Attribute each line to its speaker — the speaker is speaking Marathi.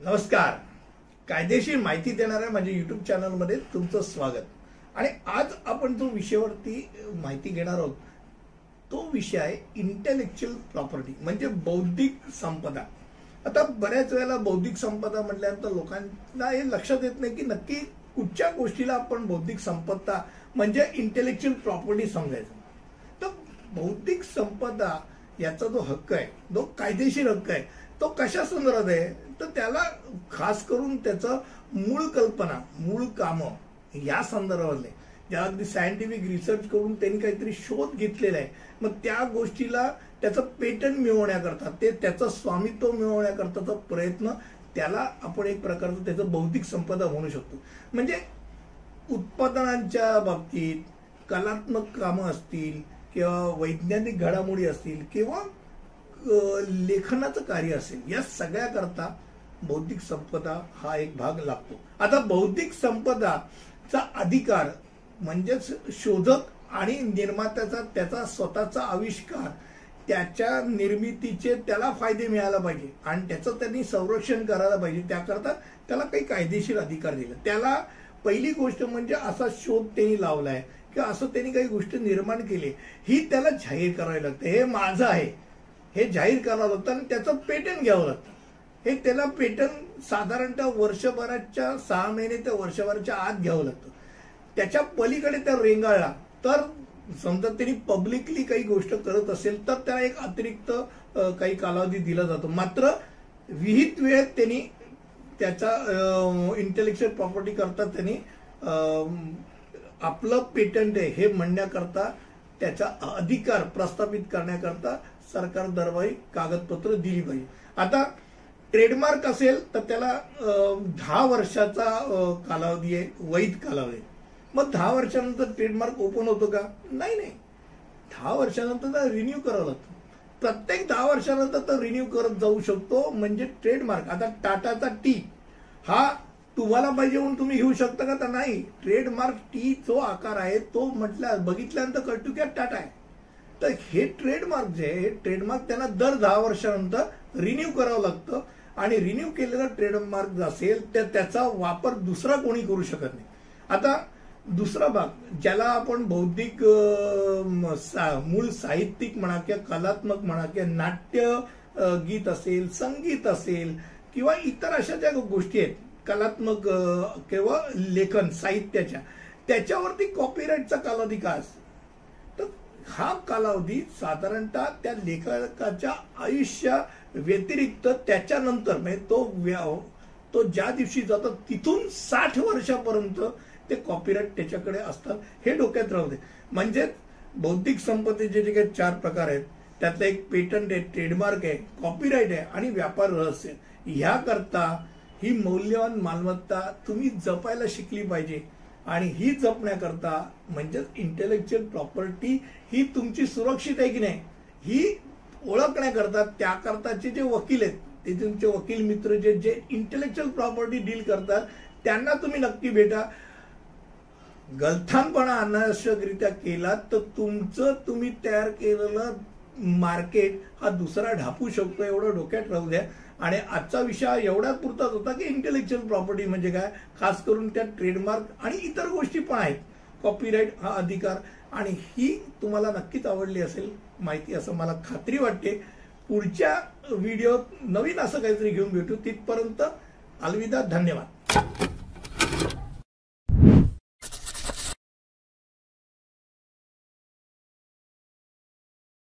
Speaker 1: नमस्कार. कायदेशीर माहिती देणाऱ्या माझ्या युट्यूब चॅनलमध्ये तुमचं स्वागत. आणि आज आपण जो विषयावरती माहिती घेणार आहोत तो विषय आहे इंटेलेक्च्युअल प्रॉपर्टी म्हणजे बौद्धिक संपदा. आता बऱ्याच वेळेला बौद्धिक संपदा म्हटल्यानंतर लोकांना हे लक्षात येत नाही की नक्की कुठच्या गोष्टीला आपण बौद्धिक संपदा म्हणजे इंटेलेक्च्युअल प्रॉपर्टी समजायचं. तर बौद्धिक संपदा याचा जो हक्क आहे जो कायदेशीर हक्क आहे तो कशा संदर्भात आहे? तर त्याला खास करून त्याचं मूळ कल्पना मूळ कामं या संदर्भातले. ज्या अगदी सायंटिफिक रिसर्च करून त्यांनी काहीतरी शोध घेतलेला आहे. मग त्या गोष्टीला त्याचं पेटंट मिळवण्याकरता ते त्याचं स्वामित्व मिळवण्याकरताचा प्रयत्न त्याला आपण एक प्रकारचं त्याचं बौद्धिक संपदा म्हणू शकतो. म्हणजे उत्पादनांच्या बाबतीत कलात्मक कामं असतील किंवा वैज्ञानिक घडामोडी असतील किंवा लेखनाचं कार्य असेल या सगळ्याकरता बौद्धिक संपदा हा एक भाग लागतो. आता बौद्धिक संपदाचा अधिकार म्हणजेच शोधक आणि निर्मात्याचा त्याचा स्वतःचा आविष्कार त्याच्या निर्मितीचे त्याला फायदे मिळायला पाहिजे आणि त्याचं त्यांनी संरक्षण करायला पाहिजे. त्याकरता त्याला काही कायदेशीर अधिकार दिला. त्याला पहिली गोष्ट म्हणजे असा शोध त्यांनी लावलाय. किंवा असं त्यांनी काही गोष्ट निर्माण केली. ही त्याला जाहीर करावी लागते. हे माझं आहे. हे जाहीर करावं लागतं आणि त्याचं पेटंट घ्यावं लागतं. हे त्याला पेटंट साधारणतः वर्षभराच्या सहा महिने ते वर्षभराच्या आत घ्यावं लागतं. त्याच्या पलीकडे त्या रेंगाळला. तर समजा त्यांनी पब्लिकली काही गोष्ट करत असेल तर त्याला एक अतिरिक्त काही कालावधी दिला जातो. मात्र विहित वेळेत त्यांनी त्याचा इंटेलेक्च्युअल प्रॉपर्टी करता त्यांनी आपलं पेटंट आहे हे म्हणण्याकरता त्याचा अधिकार प्रस्थापित करण्याकरता सरकार दरवाई कागदपत्र दिली पाहिजे. आता ट्रेडमार्क असेल तर त्याला दहा वर्षाचा कालावधी आहे वैध कालावधी आहे. मग दहा वर्षानंतर ट्रेडमार्क ओपन होतो का? नाही नाही. दहा वर्षानंतर रिन्यू करावं लागतं. प्रत्येक दहा वर्षानंतर तर रिन्यू करत जाऊ शकतो म्हणजे ट्रेडमार्क आता टाटाचा टी हा तुम्हाला पाहिजे म्हणून तुम्ही घेऊ शकता का? तर नाही. ट्रेडमार्क टी जो आकार आहे तो म्हटल्या बघितल्यानंतर कळतो की टाटा आहे. तर हे ट्रेडमार्क जे आहे हे ट्रेडमार्क त्यांना दर दहा वर्षानंतर रिन्यू करावं लागतं. आणि रिन्यू केलेला ट्रेडमार्क असेल तर त्याचा वापर दुसरा कोणी करू शकत नाही. आता दुसरा भाग ज्याला आपण बौद्धिक सा- मूळ साहित्यिक म्हणा किंवा कलात्मक म्हणा किंवा नाट्य गीत असेल संगीत असेल किंवा इतर अशा ज्या गोष्टी आहेत कलात्मक किंवा लेखन साहित्याच्या. त्याच्यावरती कॉपीराईटचा कालावधी काय असतो. तर हा कालावधी साधारणतः त्या लेखकाच्या आयुष्या व्यतिरिक्त त्याच्यानंतर म्हणजे तो व्याव तो ज्या दिवशी जातो तिथून साठ वर्षापर्यंत ते कॉपीराईट त्याच्याकडे असतात हे डोक्यात राहू दे. म्हणजे बौद्धिक संपत्तीचे जे काही चार प्रकार आहेत त्यातलं एक पेटंट आहे ट्रेडमार्क आहे कॉपीराईट आहे आणि व्यापार रहस्य. ह्याकरता ही मौल्यवान मालमत्ता तुम्ही जपायला शिकली पाहिजे. आणि ही जपण्याकरता म्हणजेच इंटेलेक्च्युअल प्रॉपर्टी ही तुमची सुरक्षित आहे की नाही ही ओळखण्याकरता त्याकरताचे जे वकील आहेत ते तुमचे वकील मित्र जे जे इंटेलेक्च्युअल प्रॉपर्टी डील करतात त्यांना तुम्ही नक्की भेटा. गलथानपणा अनावश्यकरित्या केला तर तुमचं तुम्ही तयार केलेलं मार्केट हा दुसरा ढापू शकतो एवढं डोक्यात राहू द्या. आणि आजचा विषय एवढ्या पुरताच होता की इंटेलेक्च्युअल प्रॉपर्टी म्हणजे काय? खास करून त्या ट्रेडमार्क आणि इतर गोष्टी पण आहेत. कॉपीराईट हा अधिकार. आणि ही तुम्हाला नक्कीच आवडली असेल माहिती असं मला खात्री वाटते. पुढच्या व्हिडिओत नवीन असं काहीतरी घेऊन भेटू. तिथपर्यंत अलविदा धन्यवाद.